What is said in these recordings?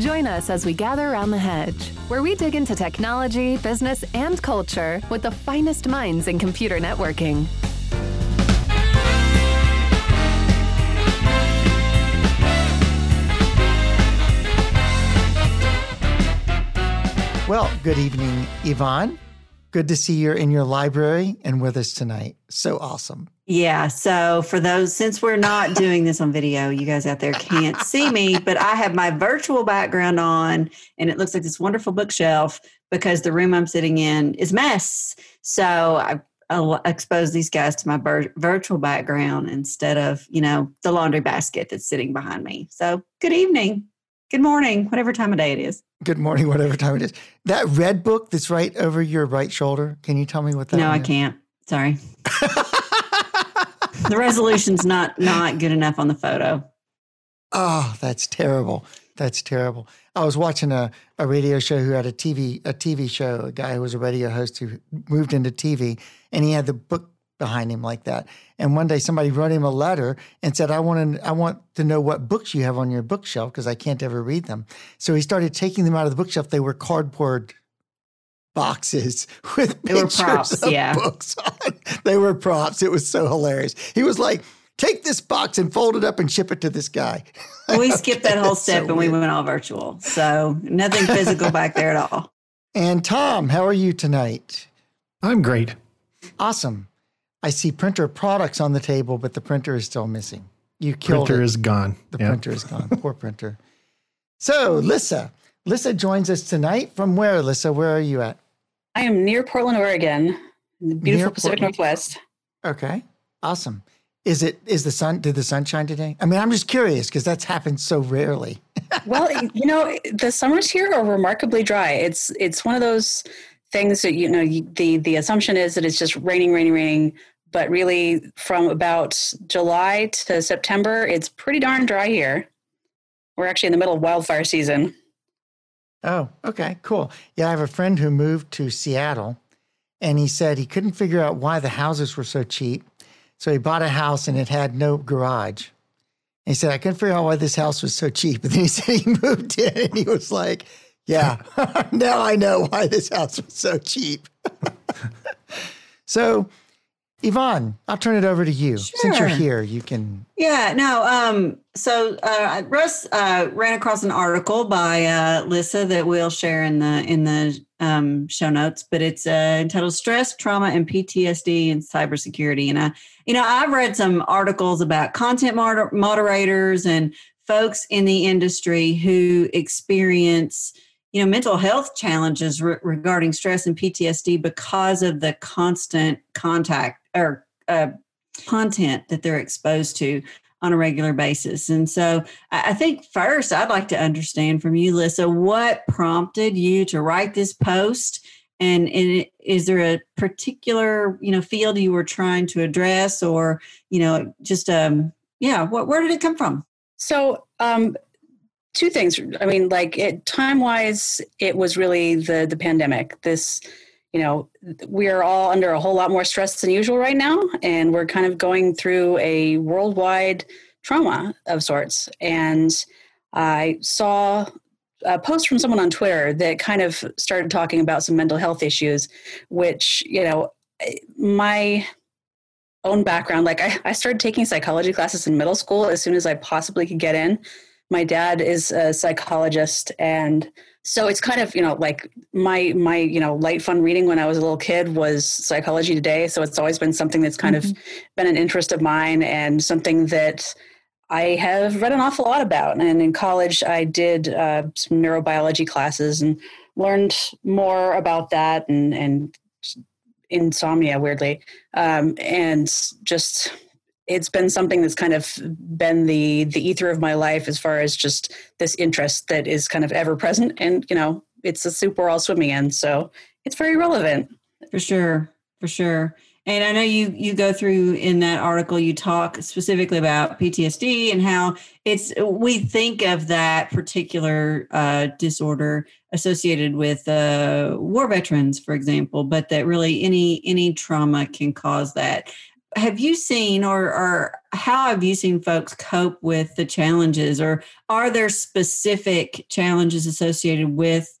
Join us as we gather around the hedge, where we dig into technology, business, and culture with the finest minds in computer networking. Well, good evening, Eyvonne. Good to see you in your library and with us tonight. So awesome. Yeah. So for those, since we're not doing this on video, you guys out there can't see me, but I have my virtual background on and it looks like this wonderful bookshelf because the room I'm sitting in is mess. So I I'll expose these guys to my vir- virtual background instead of, you know, the laundry basket that's sitting behind me. So good evening. Good morning, whatever time of day it is. Good morning, whatever time it is. That red book that's right over your right shoulder. Can you tell me what that? No, I can't. Sorry. the resolution's not not good enough on the photo. Oh, that's terrible. That's terrible. I was watching a, a radio show who had a TV a TV show, a guy who was a radio host who moved into TV, and he had the book behind him like that. And one day somebody wrote him a letter and said, "I want to I want to know what books you have on your bookshelf because I can't ever read them." So he started taking them out of the bookshelf. They were cardboard boxes with They were pictures props, of yeah. books on. They were props. It was so hilarious. He was like, "Take this box and fold it up and ship it to this guy." We skipped that whole That's so step and we went all virtual. So nothing physical back there at all. And Tom, how are you tonight? I'm great. Awesome. I see printer products on the table, but the printer is still missing. You killed Printer it. is gone. the Yep. printer is gone. Poor printer. So, Lysa. Lysa joins us tonight. From where, Lysa? Where are you at? I am near Portland, Oregon, in the beautiful Near Pacific Portland? Northwest. Okay. Awesome. Is it is the sun did the sun shine today? I mean, I'm just curious because that's happened so rarely. well, you know, the summers here are remarkably dry. It's it's one of those things that you know you, the the assumption is that it's just raining, raining, raining. But really, from about July to September, it's pretty darn dry here. We're actually in the middle of wildfire season. Oh, okay, cool. Yeah, I have a friend who moved to Seattle and he said he couldn't figure out why the houses were so cheap. So he bought a house and it had no garage. He said, I couldn't figure out why this house was so cheap. And then he said he moved in and he was like, Yeah, now I know why this house was so cheap. so, Eyvonne, I'll turn it over to you. Since you're here, you can. Yeah, no. Um, so uh, Russ uh, ran across an article by uh, Lissa that we'll share in the in the um, show notes, but it's uh, entitled "Stress, Trauma, and PTSD in Cybersecurity." And I, you know, I've read some articles about content moder- moderators and folks in the industry who experience you know mental health challenges re- regarding stress and PTSD because of the constant contact or uh, content that they're exposed to on a regular basis. And so I think first I'd like to understand from you, Lysa, what prompted you to write this post? And, and is there a particular, you know, field you were trying to address or, you know, just, um, yeah, what, where did it come from? So, um, two things. I mean, like it, time wise, it was really the the pandemic. This, you know, we are all under a whole lot more stress than usual right now, and we're kind of going through a worldwide trauma of sorts. And I saw a post from someone on Twitter that kind of started talking about some mental health issues, which you know, my own background like I, I started taking psychology classes in middle school as soon as i possibly could get in my dad is a psychologist and so it's kind of you know like my my you know light fun reading when i was a little kid was psychology today. So it's always been something that's kind of been an interest of mine and something that i have read an awful lot about. And in college i did uh, some neurobiology classes and learned more about that and and insomnia weirdly. Um, and just it's been something that's kind of been the the ether of my life as far as just this interest that is kind of ever present and you know it's a soup we're all swimming in so it's very relevant For sure, for sure. And I know you you go through in that article you talk specifically about PTSD and how it's we think of that particular uh, disorder associated with uh, war veterans, for example, but that really any any trauma can cause that. Have you seen or, or how have you seen folks cope with the challenges or are there specific challenges associated with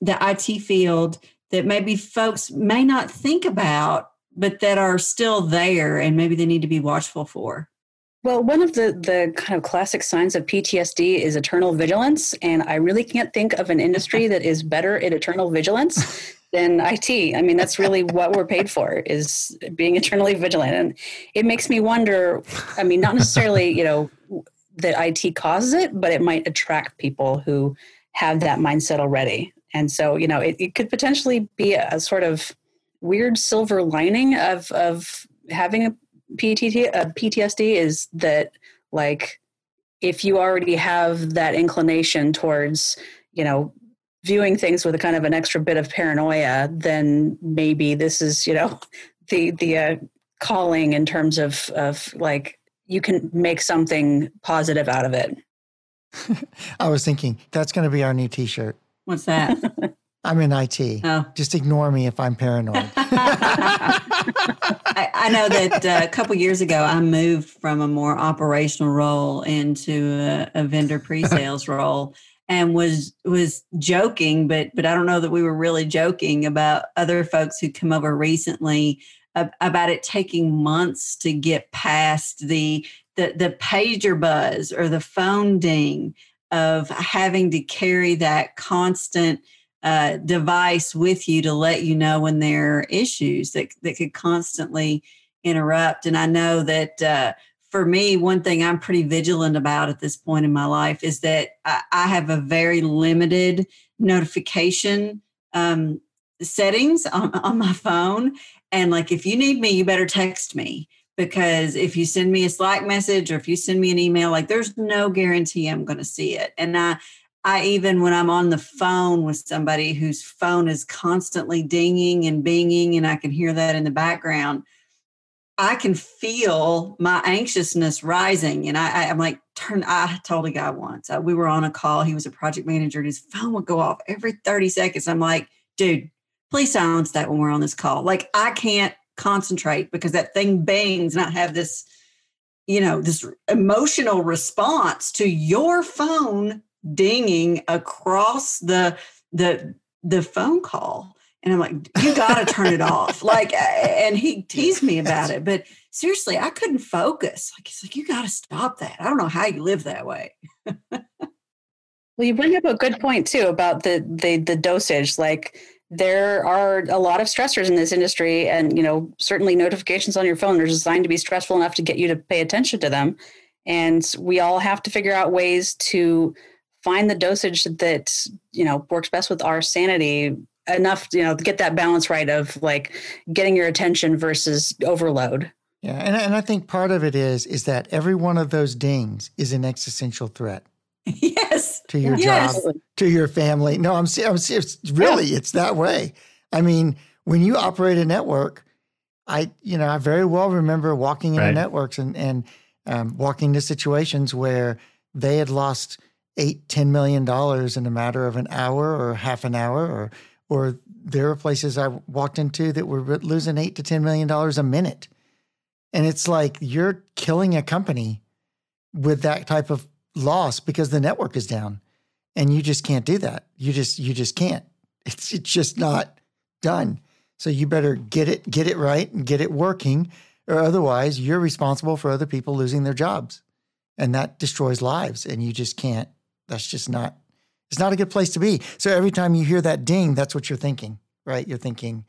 the IT field that maybe folks may not think about but that are still there and maybe they need to be watchful for? Well, one of the, the kind of classic signs of PTSD is eternal vigilance. And I really can't think of an industry that is better at eternal vigilance than IT. I mean, that's really what we're paid for is being eternally vigilant. And it makes me wonder, I mean, not necessarily, you know, that IT causes it, but it might attract people who have that mindset already. And so, you know, it, it could potentially be a, a sort of weird silver lining of of having a PTT, a PTSD is that like if you already have that inclination towards you know viewing things with a kind of an extra bit of paranoia then maybe this is you know the the uh, calling in terms of of like you can make something positive out of it i was thinking that's going to be our new t-shirt what's that I'm in IT. Oh. Just ignore me if I'm paranoid. I, I, know that uh, a couple years ago, I moved from a more operational role into a, a vendor pre-sales role, and was was joking, but but I don't know that we were really joking about other folks who come over recently about it taking months to get past the the the pager buzz or the phone ding of having to carry that constant uh, device with you to let you know when there are issues that, that could constantly interrupt. And I know that uh, for me, one thing I'm pretty vigilant about at this point in my life is that I, I have a very limited notification um, settings on, on my phone. And like, if you need me, you better text me because if you send me a Slack message or if you send me an email, like there's no guarantee I'm going to see it. And I, I even when I'm on the phone with somebody whose phone is constantly dinging and binging, and I can hear that in the background, I can feel my anxiousness rising. And I, am like, turn. I told a guy once uh, we were on a call. He was a project manager, and his phone would go off every 30 seconds. I'm like, dude, please silence that when we're on this call. Like I can't concentrate because that thing bangs, and I have this, you know, this emotional response to your phone dinging across the the the phone call and i'm like you got to turn it off. Like eh, and he teased me about it but seriously i couldn't focus. Like he's like you got to stop that. I don't know how you live that way. Well you bring up a good point too about the the the dosage. Like there are a lot of stressors in this industry and you know certainly notifications on your phone are designed to be stressful enough to get you to pay attention to them. And we all have to figure out ways to find the dosage that you know works best with our sanity enough you know to get that balance right of like getting your attention versus overload yeah and, and i think part of it is is that every one of those dings is an existential threat yes to your yes. job to your family no i'm, I'm serious really yeah. it's that way i mean when you operate a network i you know i very well remember walking into right. networks and and um, walking into situations where they had lost eight, ten million dollars in a matter of an hour or half an hour, or or there are places I walked into that were losing eight to ten million dollars a minute, and it's like you're killing a company with that type of loss because the network is down, and you just can't do that. You just you just can't. It's it's just not done. So you better get it get it right and get it working, or otherwise you're responsible for other people losing their jobs, and that destroys lives, and you just can't that's just not it's not a good place to be. So every time you hear that ding, that's what you're thinking, right? You're thinking,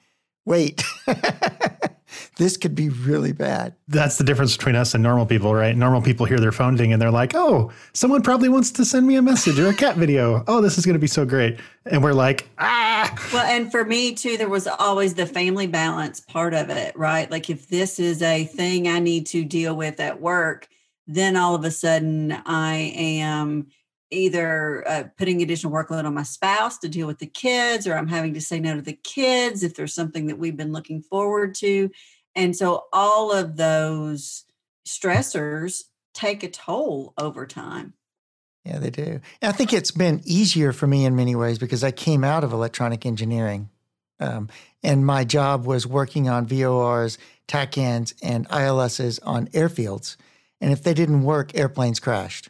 wait, this could be really bad. That's the difference between us and normal people, right? Normal people hear their phone ding and they're like, oh, someone probably wants to send me a message or a cat video. Oh, this is going to be so great. And we're like, ah. Well, and for me too, there was always the family balance part of it, right? Like if this is a thing I need to deal with at work, then all of a sudden I am either uh, putting additional workload on my spouse to deal with the kids, or I'm having to say no to the kids if there's something that we've been looking forward to. And so all of those stressors take a toll over time. Yeah, they do. And I think it's been easier for me in many ways because I came out of electronic engineering. Um, and my job was working on VORs, TACANs, and ILSs on airfields. And if they didn't work, airplanes crashed.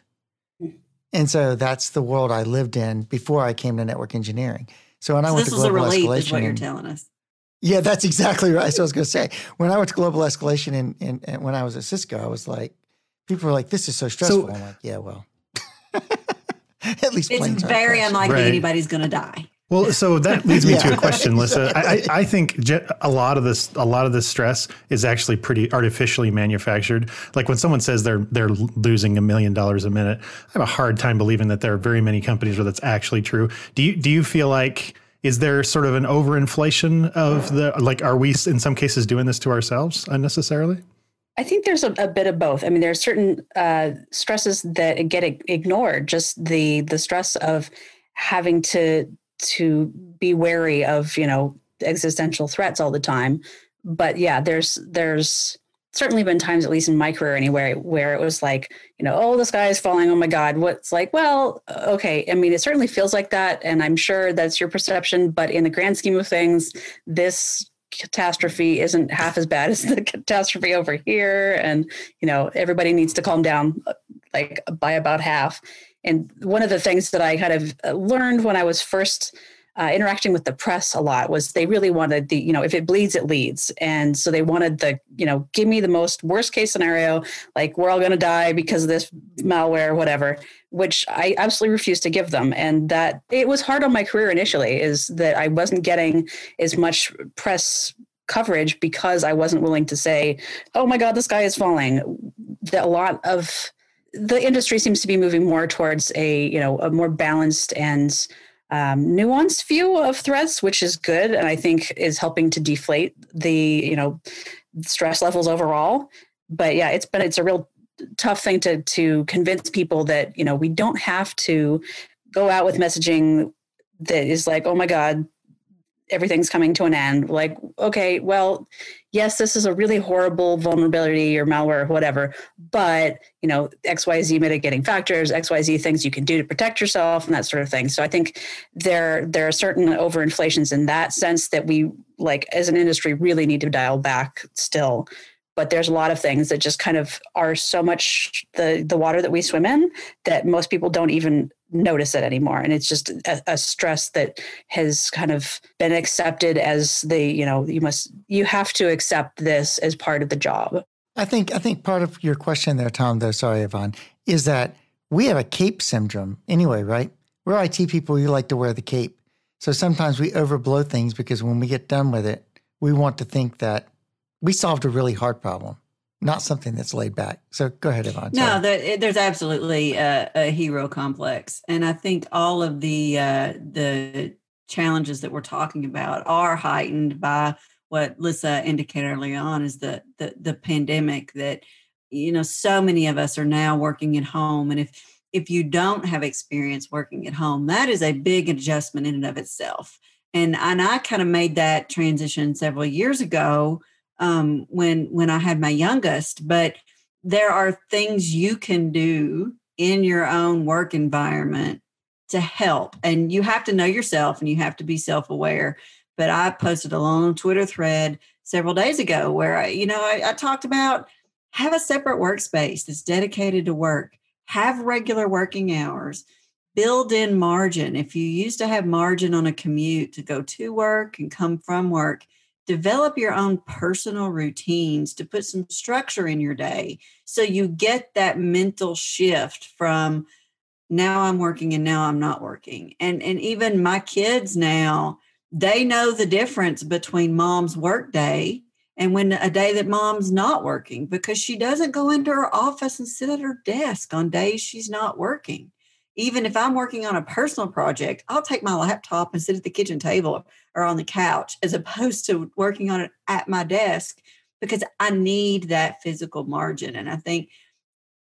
And so that's the world I lived in before I came to network engineering. So when I went this to was a global relief, escalation, is what you're telling us. yeah, that's exactly right. So I was going to say, when I went to global escalation and, and, and when I was at Cisco, I was like, people were like, "This is so stressful." I'm like, "Yeah, well, at least It's very unlikely Right. anybody's going to die. Well, so that leads me to a question, Lysa. I, I I think je- a lot of this, a lot of this stress is actually pretty artificially manufactured. Like when someone says they're they're losing a million dollars a minute, I have a hard time believing that there are very many companies where that's actually true. Do you do you feel like is there sort of an overinflation of the like? Are we in some cases doing this to ourselves unnecessarily? I think there's a, a bit of both. I mean, there are certain uh, stresses that get ignored. Just the the stress of having to to be wary of you know existential threats all the time. But yeah, there's there's certainly been times, at least in my career anywhere, where it was like you know, oh, the sky is falling. Oh my God, what's like? Well, okay. I mean, it certainly feels like that, and I'm sure that's your perception. But in the grand scheme of things, this catastrophe isn't half as bad as the catastrophe over here and you know everybody needs to calm down like by about half and one of the things that i kind of uh, learned when i was first uh, interacting with the press a lot was they really wanted the you know if it bleeds it leads and so they wanted the you know give me the most worst case scenario like we're all going to die because of this malware whatever which i absolutely refused to give them and that it was hard on my career initially is that i wasn't getting as much press coverage because I wasn't willing to say, "Oh my God, the sky is falling." That a lot of the industry seems to be moving more towards a you know a more balanced and um, nuanced view of threats, which is good, and I think is helping to deflate the you know stress levels overall. But yeah, it's been it's a real tough thing to to convince people that you know we don't have to go out with messaging that is like, "Oh my God." Everything's coming to an end. Like, okay, well, yes, this is a really horrible vulnerability or malware or whatever, but you know, XYZ mitigating factors, XYZ things you can do to protect yourself and that sort of thing. So I think there there are certain overinflations in that sense that we like as an industry really need to dial back still. But there's a lot of things that just kind of are so much the the water that we swim in that most people don't even notice it anymore and it's just a, a, stress that has kind of been accepted as the you know you must you have to accept this as part of the job I think I think part of your question there, Tom, though, sorry, Eyvonne, is that we have a cape syndrome anyway, right? We're IT people, we like to wear the cape. So sometimes we overblow things because when we get done with it, we want to think that we solved a really hard problem, not something that's laid back. So go ahead, Eyvonne. No, there, there's absolutely a, a hero complex, and I think all of the uh, the challenges that we're talking about are heightened by what Lysa indicated early on is the the, the pandemic that you know so many of us are now working at home, and if if you don't have experience working at home, that is a big adjustment in and of itself. And and I kind of made that transition several years ago um, when when I had my youngest, but there are things you can do in your own work environment to help. And you have to know yourself and you have to be self aware. But I posted a long Twitter thread several days ago where I, you know, I, I talked about have a separate workspace that's dedicated to work, have regular working hours, build in margin. If you used to have margin on a commute to go to work and come from work, develop your own personal routines to put some structure in your day so you get that mental shift from now I'm working and now I'm not working. And and even my kids now, they know the difference between mom's work day and when a day that mom's not working because she doesn't go into her office and sit at her desk on days she's not working. Even if I'm working on a personal project, I'll take my laptop and sit at the kitchen table or on the couch as opposed to working on it at my desk because I need that physical margin. And I think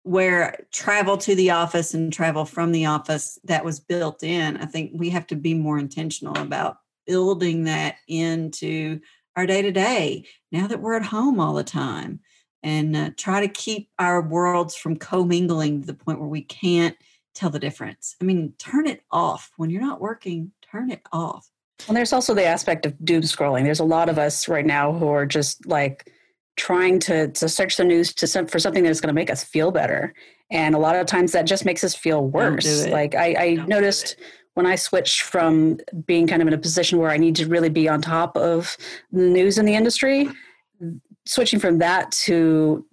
where travel to the office and travel from the office that was built in, I think we have to be more intentional about building that into our day to day now that we're at home all the time and uh, try to keep our worlds from commingling to the point where we can't tell the difference. I mean, turn it off when you're not working, turn it off. And there's also the aspect of doom scrolling. There's a lot of us right now who are just like trying to to search the news to some, for something that's going to make us feel better, and a lot of times that just makes us feel worse. Like I, I noticed when I switched from being kind of in a position where I need to really be on top of the news in the industry, switching from that to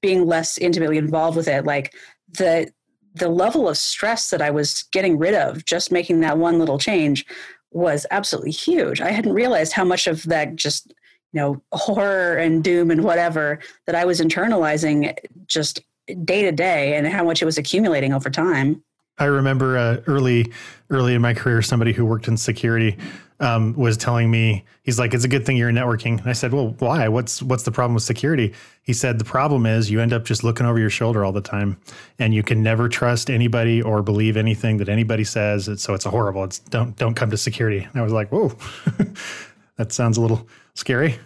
being less intimately involved with it, like the the level of stress that I was getting rid of just making that one little change was absolutely huge. I hadn't realized how much of that just, you know, horror and doom and whatever that I was internalizing just day to day and how much it was accumulating over time. I remember uh, early, early in my career, somebody who worked in security um, was telling me, he's like, "It's a good thing you're in networking." And I said, "Well, why? What's what's the problem with security?" He said, "The problem is you end up just looking over your shoulder all the time, and you can never trust anybody or believe anything that anybody says. so it's a horrible. It's don't don't come to security." And I was like, "Whoa, that sounds a little scary."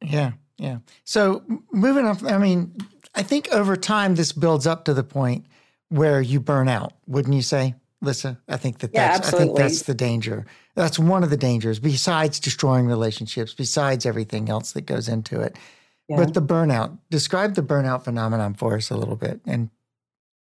Yeah, yeah. So moving on, I mean, I think over time this builds up to the point where you burn out, wouldn't you say? Lysa, I think that yeah, that's, I think that's the danger. That's one of the dangers, besides destroying relationships, besides everything else that goes into it. Yeah. But the burnout. Describe the burnout phenomenon for us a little bit. And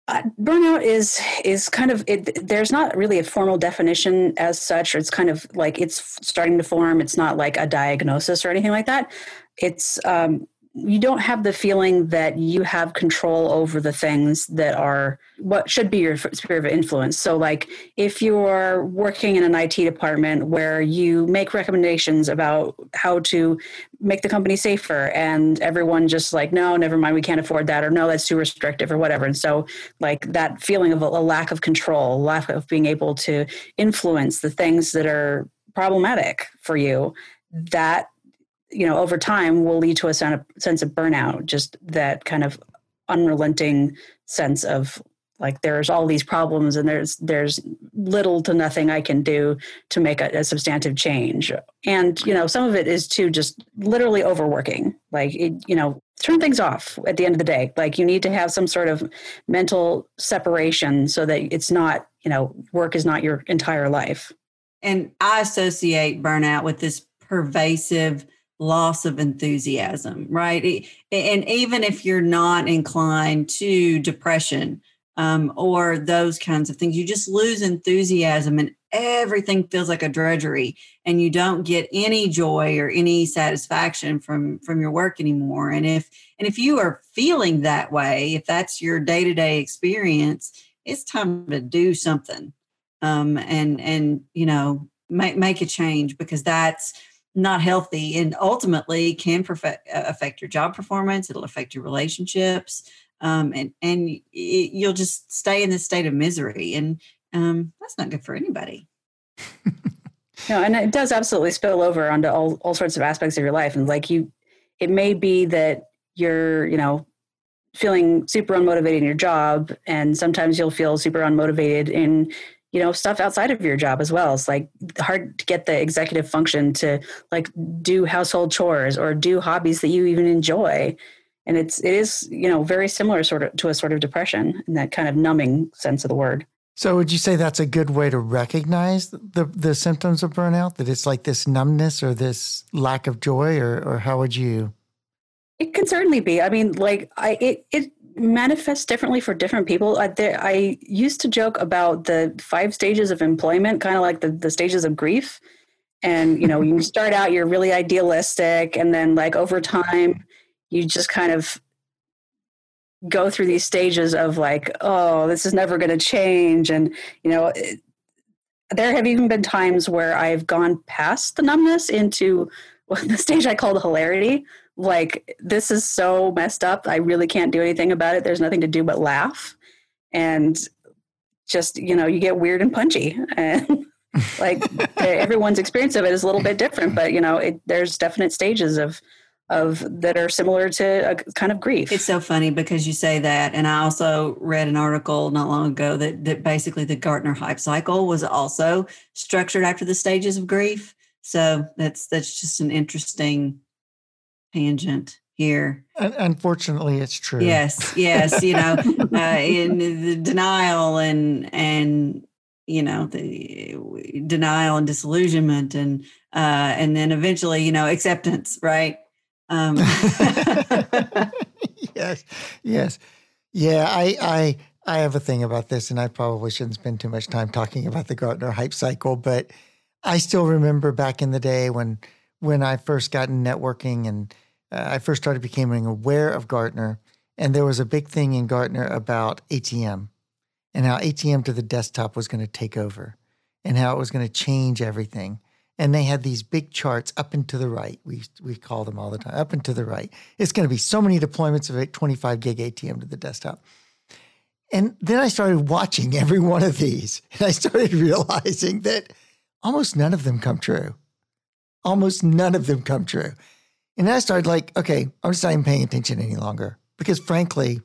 uh, burnout is is kind of it, there's not really a formal definition as such. Or it's kind of like it's starting to form. It's not like a diagnosis or anything like that. It's um, you don't have the feeling that you have control over the things that are what should be your sphere of influence. So, like if you're working in an IT department where you make recommendations about how to make the company safer, and everyone just like, no, never mind, we can't afford that, or no, that's too restrictive, or whatever. And so, like that feeling of a, lack of control, lack of being able to influence the things that are problematic for you, that you know over time will lead to a sense of burnout just that kind of unrelenting sense of like there's all these problems and there's there's little to nothing i can do to make a, a, substantive change. And you know some of it is to just literally overworking. Like it, you know turn things off at the end of the day. Like you need to have some sort of mental separation so that it's not you know work is not your entire life. And i associate burnout with this pervasive loss of enthusiasm, right? And even if you're not inclined to depression um, or those kinds of things, you just lose enthusiasm and everything feels like a drudgery and you don't get any joy or any satisfaction from from your work anymore and if and if you are feeling that way if that's your day-to-day experience it's time to do something um, and and you know make make a change because that's not healthy and ultimately can perfect, uh, affect your job performance it'll affect your relationships um, and and it, you'll just stay in this state of misery and um, that's not good for anybody. No and it does absolutely spill over onto all, all sorts of aspects of your life and like you it may be that you're you know feeling super unmotivated in your job and sometimes you'll feel super unmotivated in you know stuff outside of your job as well. It's like hard to get the executive function to like do household chores or do hobbies that you even enjoy. And it's it is you know very similar sort of to a sort of depression in that kind of numbing sense of the word. So would you say that's a good way to recognize the the symptoms of burnout? That it's like this numbness or this lack of joy or or how would you? It can certainly be. I mean like i it it manifests differently for different people. I, there, I used to joke about the five stages of employment, kind of like the, the stages of grief. And, you know, you start out, you're really idealistic. And then, like, over time, you just kind of go through these stages of, like, oh, this is never going to change. And, you know, it, there have even been times where I've gone past the numbness into the stage I called hilarity, like this is so messed up. I really can't do anything about it. There's nothing to do but laugh. And just you know you get weird and punchy. And like everyone's experience of it is a little bit different but you know it, there's definite stages of of that are similar to a kind of grief. It's so funny because you say that and i also read an article not long ago that, that basically the gartner hype cycle was also structured after the stages of grief. So that's that's just an interesting tangent here. Unfortunately, it's true. Yes, yes. You know, uh, in the denial and and you know the denial and disillusionment and uh and then eventually you know acceptance right um yes yes yeah i i i have a thing about this and i probably shouldn't spend too much time talking about the gartner hype cycle but i still remember back in the day when when i first got in networking and uh, i first started becoming aware of gartner and there was a big thing in gartner about atm and how ATM to the desktop was going to take over and how it was going to change everything. And they had these big charts up and to the right. We we call them all the time, up and to the right. It's going to be so many deployments of a 25 gig ATM to the desktop. And then I started watching every one of these, and I started realizing that almost none of them come true. Almost none of them come true. And then I started like, okay, I'm just not even paying attention any longer because frankly,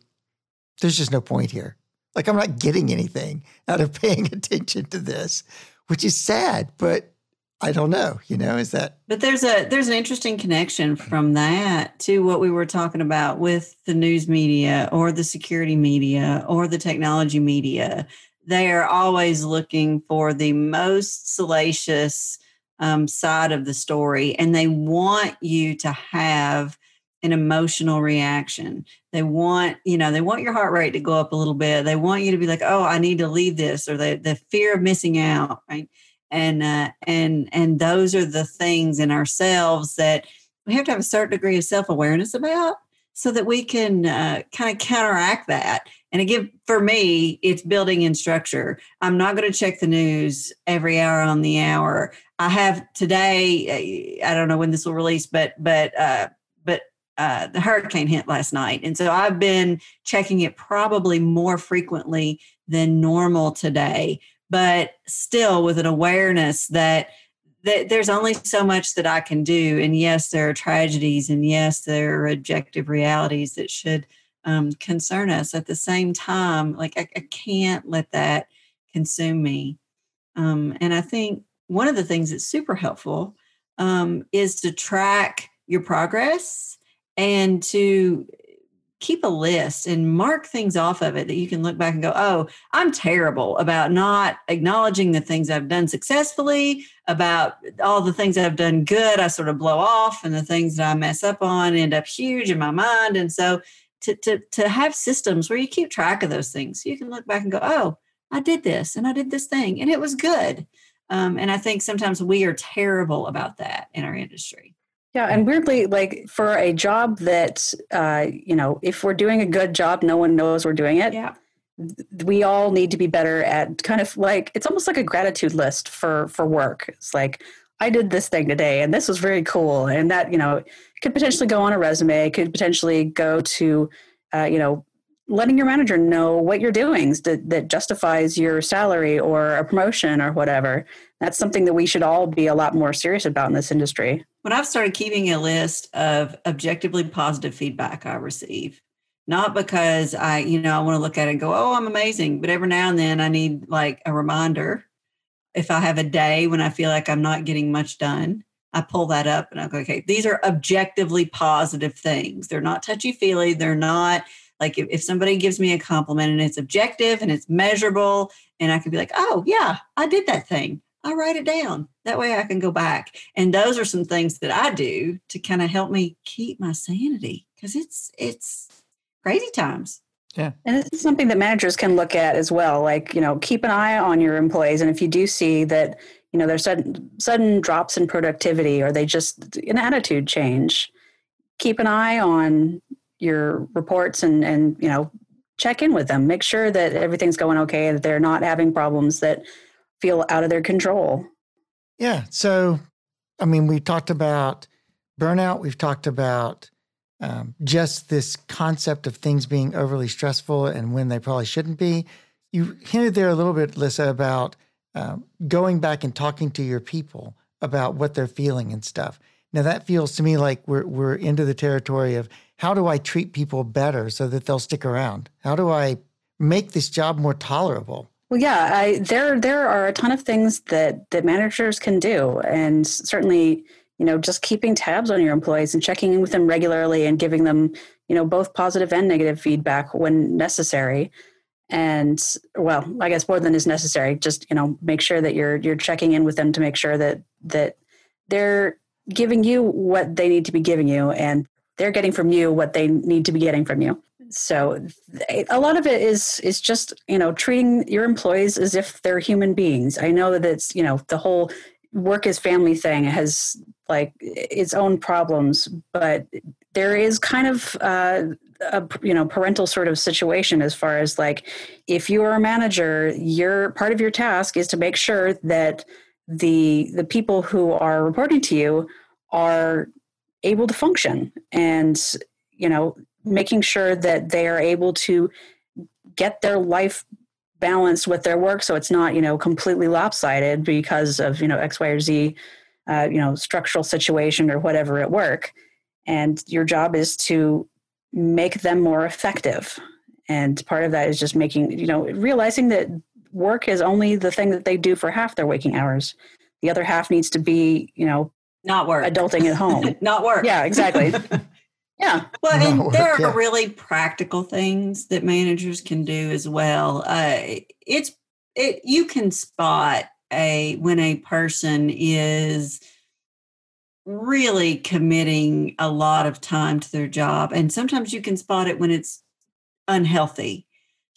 there's just no point here. Like I'm not getting anything out of paying attention to this, which is sad, but I don't know, you know, is that But there's a there's an interesting connection from that to what we were talking about with the news media or the security media or the technology media. They are always looking for the most salacious um, side of the story, and they want you to have an emotional reaction. They want, you know, they want your heart rate to go up a little bit. They want you to be like, oh, I need to leave this, or the the fear of missing out, right? And uh, and and those are the things in ourselves that we have to have a certain degree of self awareness about, so that we can uh, kind of counteract that. And again, for me, it's building in structure. I'm not going to check the news every hour on the hour. I have today. I don't know when this will release, but but uh, but uh, the hurricane hit last night. And so I've been checking it probably more frequently than normal today, but still with an awareness that, there's only so much that I can do. And yes, there are tragedies, and yes, there are objective realities that should um, concern us. At the same time, like I, I can't let that consume me. Um, and I think one of the things that's super helpful um, is to track your progress and to keep a list and mark things off of it that you can look back and go, oh, I'm terrible about not acknowledging the things I've done successfully, about all the things I've done good, I sort of blow off, and the things that I mess up on end up huge in my mind. And so to, to, to have systems where you keep track of those things, you can look back and go, oh, I did this and I did this thing and it was good. Um, and I think sometimes we are terrible about that in our industry. Yeah, and weirdly, like for a job that, uh, you know, if we're doing a good job, no one knows we're doing it. Yeah. We all need to be better at kind of like it's almost like a gratitude list for for work. It's like I did this thing today, and this was very cool, and that you know could potentially go on a resume, could potentially go to, uh, you know, letting your manager know what you're doing that, that justifies your salary or a promotion or whatever. That's something that we should all be a lot more serious about in this industry. When I've started keeping a list of objectively positive feedback I receive, not because I, you know, I want to look at it and go, oh, I'm amazing, but every now and then I need like a reminder. If I have a day when I feel like I'm not getting much done, I pull that up and I go, okay, these are objectively positive things. They're not touchy feely. They're not like if, if somebody gives me a compliment and it's objective and it's measurable, and I can be like, oh, yeah, I did that thing. I write it down. That way I can go back. And those are some things that I do to kind of help me keep my sanity because it's it's crazy times. Yeah. And this is something that managers can look at as well. Like, you know, keep an eye on your employees. And if you do see that, you know, there's sudden sudden drops in productivity or they just an attitude change, keep an eye on your reports and and you know check in with them make sure that everything's going okay that they're not having problems that feel out of their control yeah so i mean we talked about burnout we've talked about um, just this concept of things being overly stressful and when they probably shouldn't be you hinted there a little bit Lysa about um, going back and talking to your people about what they're feeling and stuff now that feels to me like we're, we're into the territory of how do I treat people better so that they'll stick around? How do I make this job more tolerable? Well, yeah, I, there there are a ton of things that that managers can do, and certainly, you know, just keeping tabs on your employees and checking in with them regularly and giving them, you know, both positive and negative feedback when necessary. and well i guess more than is necessary just you know make sure that you're you're checking in with them to make sure that that they're giving you what they need to be giving you and they're getting from you what they need to be getting from you so a lot of it is is just you know treating your employees as if they're human beings. I know that it's you know the whole work as family thing has like its own problems but there is kind of uh, a you know parental sort of situation as far as like if you are a manager your part of your task is to make sure that the the people who are reporting to you are able to function. And you know making sure that they are able to get their life balanced with their work so it's not you know completely lopsided because of you know x y or z uh, you know structural situation or whatever at work. And your job is to make them more effective. And part of that is just making you know realizing that work is only the thing that they do for half their waking hours. The other half needs to be you know not work. adulting at home. Not work. Yeah exactly yeah well and work, there are really practical things that managers can do as well uh, it's it you can spot a when a person is really committing a lot of time to their job. And sometimes you can spot it when it's unhealthy.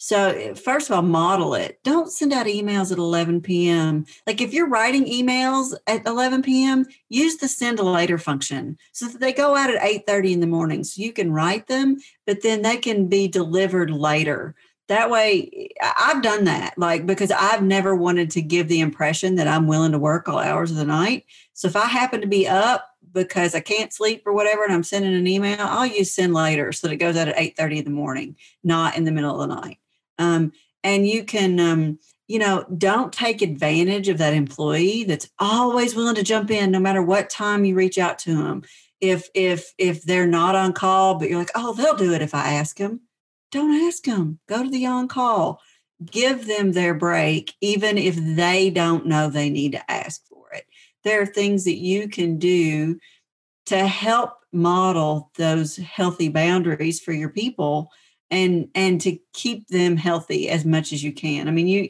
So, eh, first of all, model it. Don't send out emails at 11 p.m. Like if you're writing emails at 11 p.m., use the send later function so that they go out at 8:30 in the morning. So you can write them, but then they can be delivered later. That way, I've done that, like because I've never wanted to give the impression that I'm willing to work all hours of the night. So if I happen to be up because I can't sleep or whatever, and I'm sending an email, I'll use send later so that it goes out at 8:30 in the morning, not in the middle of the night. Um, and you can, um, you know, don't take advantage of that employee that's always willing to jump in no matter what time you reach out to them. If if if they're not on call, but you're like, oh, they'll do it if I ask them. Don't ask them. Go to the on call. Give them their break, even if they don't know they need to ask for it. there are things that you can do to help model those healthy boundaries for your people and and to keep them healthy as much as you can i mean you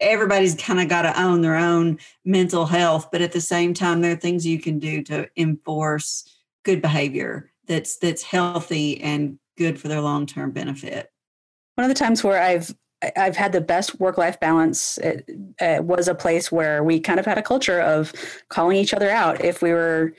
everybody's kind of got to own their own mental health but at the same time there are things you can do to enforce good behavior that's that's healthy and good for their long-term benefit one of the times where i've I've had the best work life balance. It, it, was a place where we kind of had a culture of calling each other out if we were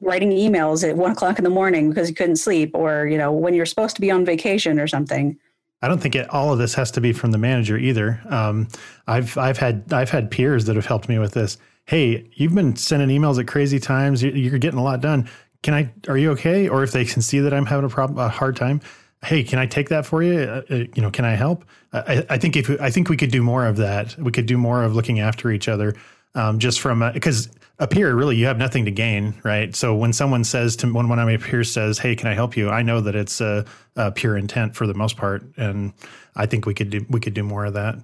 writing emails at one o'clock in the morning because you couldn't sleep, or you know when you're supposed to be on vacation or something. I don't think it, all of this has to be from the manager either. Um, I've I've had I've had peers that have helped me with this. Hey, you've been sending emails at crazy times. You're getting a lot done. Can I? Are you okay? Or if they can see that I'm having a problem, a hard time, hey, can I take that for you? Uh, uh, you know, can I help? I, I, think if I think we could do more of that. We could do more of looking after each other, um, just from because up here, really, you have nothing to gain, right? So when someone says to when one of my peers says, "Hey, can I help you?" I know that it's a, a pure intent for the most part, and I think we could do we could do more of that.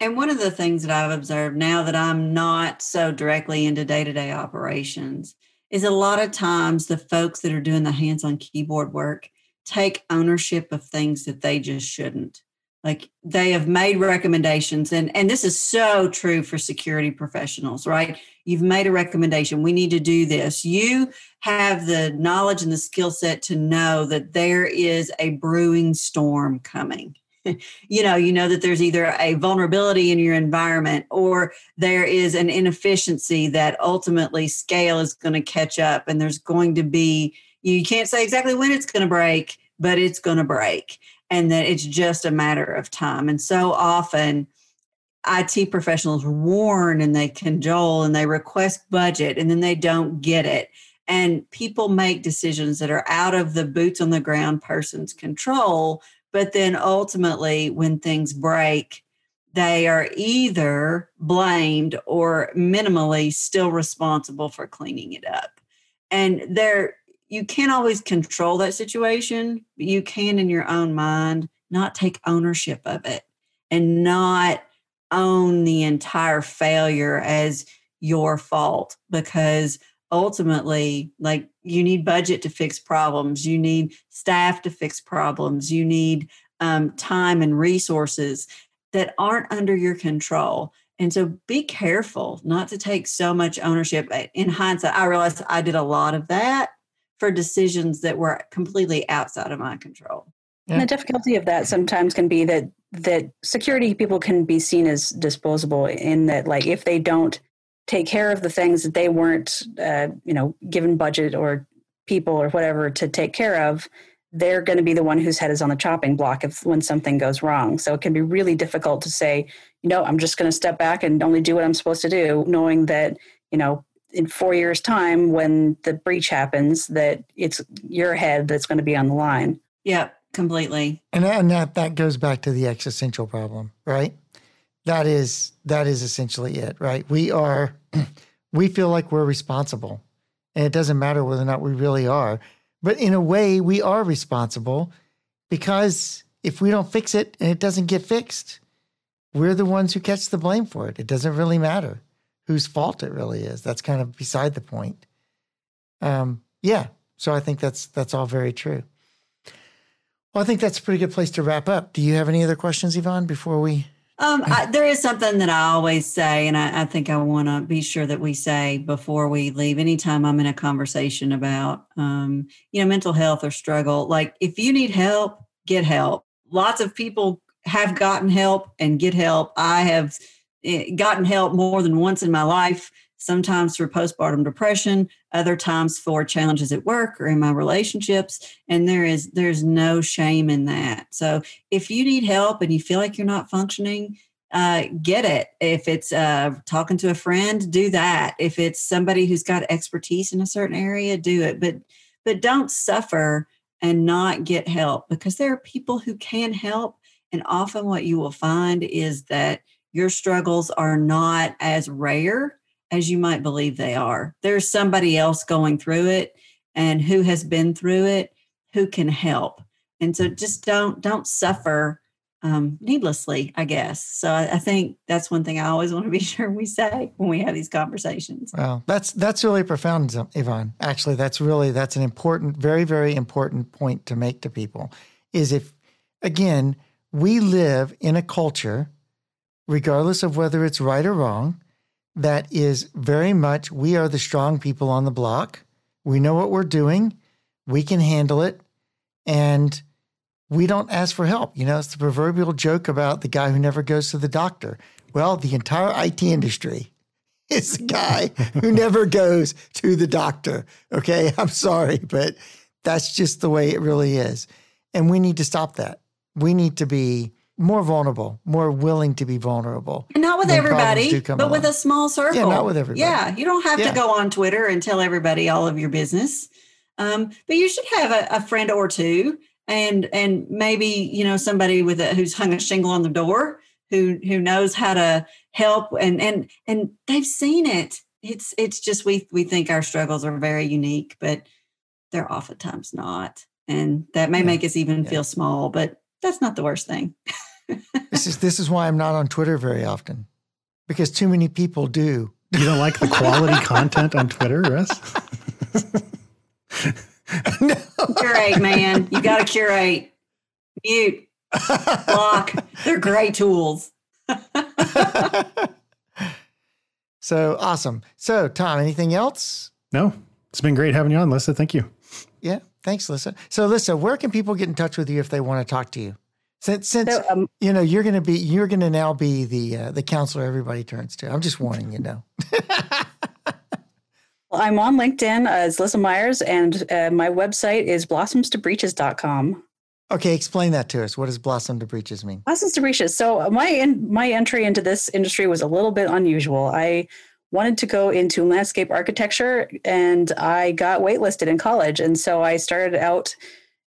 And one of the things that I've observed now that I'm not so directly into day to day operations is a lot of times the folks that are doing the hands on keyboard work take ownership of things that they just shouldn't like they have made recommendations and and this is so true for security professionals right you've made a recommendation we need to do this you have the knowledge and the skill set to know that there is a brewing storm coming you know you know that there's either a vulnerability in your environment or there is an inefficiency that ultimately scale is going to catch up and there's going to be you can't say exactly when it's going to break, but it's going to break. And that it's just a matter of time. And so often, IT professionals warn and they cajole and they request budget and then they don't get it. And people make decisions that are out of the boots on the ground person's control. But then ultimately, when things break, they are either blamed or minimally still responsible for cleaning it up. And there, you can't always control that situation, but you can in your own mind not take ownership of it and not own the entire failure as your fault because ultimately like you need budget to fix problems you need staff to fix problems you need um, time and resources that aren't under your control. And so be careful not to take so much ownership. In hindsight, I realized I did a lot of that for decisions that were completely outside of my control. Yeah. And the difficulty of that sometimes can be that that security people can be seen as disposable in that like if they don't take care of the things that they weren't uh, you know given budget or people or whatever to take care of they're going to be the one whose head is on the chopping block if when something goes wrong. So it can be really difficult to say you know i'm just going to step back and only do what i'm supposed to do knowing that you know in four years time when the breach happens that it's your head that's going to be on the line. Yeah completely. And, and that that goes back to the existential problem right? That is that is essentially it right? We are we feel like we're responsible and it doesn't matter whether or not we really are. But in a way we are responsible because if we don't fix it and it doesn't get fixed we're the ones who catch the blame for it. It doesn't really matter whose fault it really is. That's kind of beside the point. Um, yeah. So i think that's that's all very true well i think that's a pretty good place to wrap up do you have any other questions Eyvonne before we um, I, there is something that I always say, and I, I think I want to be sure that we say before we leave. Anytime I'm in a conversation about, um, you know, mental health or struggle, like if you need help, get help. Lots of people have gotten help and get help. I have eh, gotten help more than once in my life sometimes for postpartum depression other times for challenges at work or in my relationships and there is there's no shame in that. So if you need help and you feel like you're not functioning uh, get it. If it's uh, talking to a friend do that. If it's somebody who's got expertise in a certain area do it. But but don't suffer and not get help because there are people who can help and often what you will find is that your struggles are not as rare as you might believe they are. There's somebody else going through it and who has been through it who can help. And so just don't don't suffer um, needlessly, I guess. So I, I, think that's one thing I always want to be sure we say when we have these conversations. Well, that's that's really profound, Eyvonne. Actually, that's really that's an important, very very important point to make to people. Is if again we live in a culture, regardless of whether it's right or wrong, that is very much we are the strong people on the block. We know what we're doing, we can handle it, and we don't ask for help. You know, it's the proverbial joke about the guy who never goes to the doctor. Well, the entire IT industry is the guy who never goes to the doctor. Okay, I'm sorry, but that's just the way it really is. And we need to stop that. We need to be more vulnerable, more willing to be vulnerable. And not with everybody, but along. with a small circle. Yeah, not with everybody. Yeah, you don't have yeah. to go on Twitter and tell everybody all of your business. Um, but you should have a, a, friend or two, and and maybe you know somebody with a, who's hung a shingle on the door who who knows how to help, and and and they've seen it. It's it's just we we think our struggles are very unique, but they're oftentimes not, and that may yeah. make us even yeah. feel small. But that's not the worst thing. this is this is why I'm not on Twitter very often because too many people do. You don't like the quality content on Twitter, Russ? no. Curate, man. You got to curate. Mute, block. They're great tools. so awesome. So, Tom, anything else? No, it's been great having you on, Lysa. Thank you. Yeah, thanks, Lysa. So, Lysa, where can people get in touch with you if they want to talk to you? Since, since so, um, you know you're going to be you're going to now be the uh, the counselor everybody turns to. I'm just warning you now. well, I'm on LinkedIn as Lysa Myers, and uh, my website is blossomstobreaches.com. Okay, explain that to us. What does blossom to breaches mean? Blossoms to breaches. So my in, my entry into this industry was a little bit unusual. I wanted to go into landscape architecture, and I got waitlisted in college, and so I started out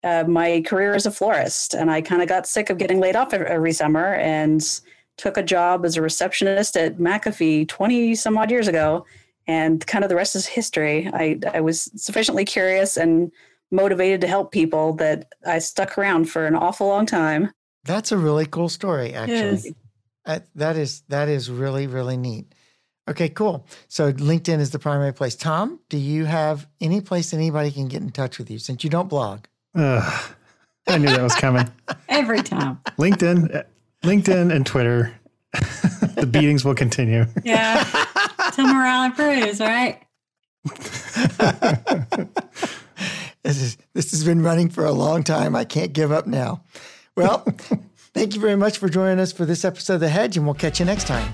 uh, my career as a florist, and I kind of got sick of getting laid off every summer and took a job as a receptionist at McAfee 20 some odd years ago. And kind of the rest is history. I, I was sufficiently curious and motivated to help people that I stuck around for an awful long time. That's a really cool story, actually. Yes. that is that is really really neat. Okay, cool. So LinkedIn is the primary place. Tom, do you have any place anybody can get in touch with you since you don't blog? Uh, I knew that was coming. Every time. LinkedIn, LinkedIn, and Twitter. the beatings will continue. Yeah. Till morale improves, right? This is this has been running for a long time. I can't give up now. Well, thank you very much for joining us for this episode of The Hedge, and we'll catch you next time.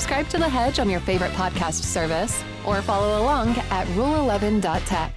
Subscribe to The Hedge on your favorite podcast service or follow along at rule11.tech.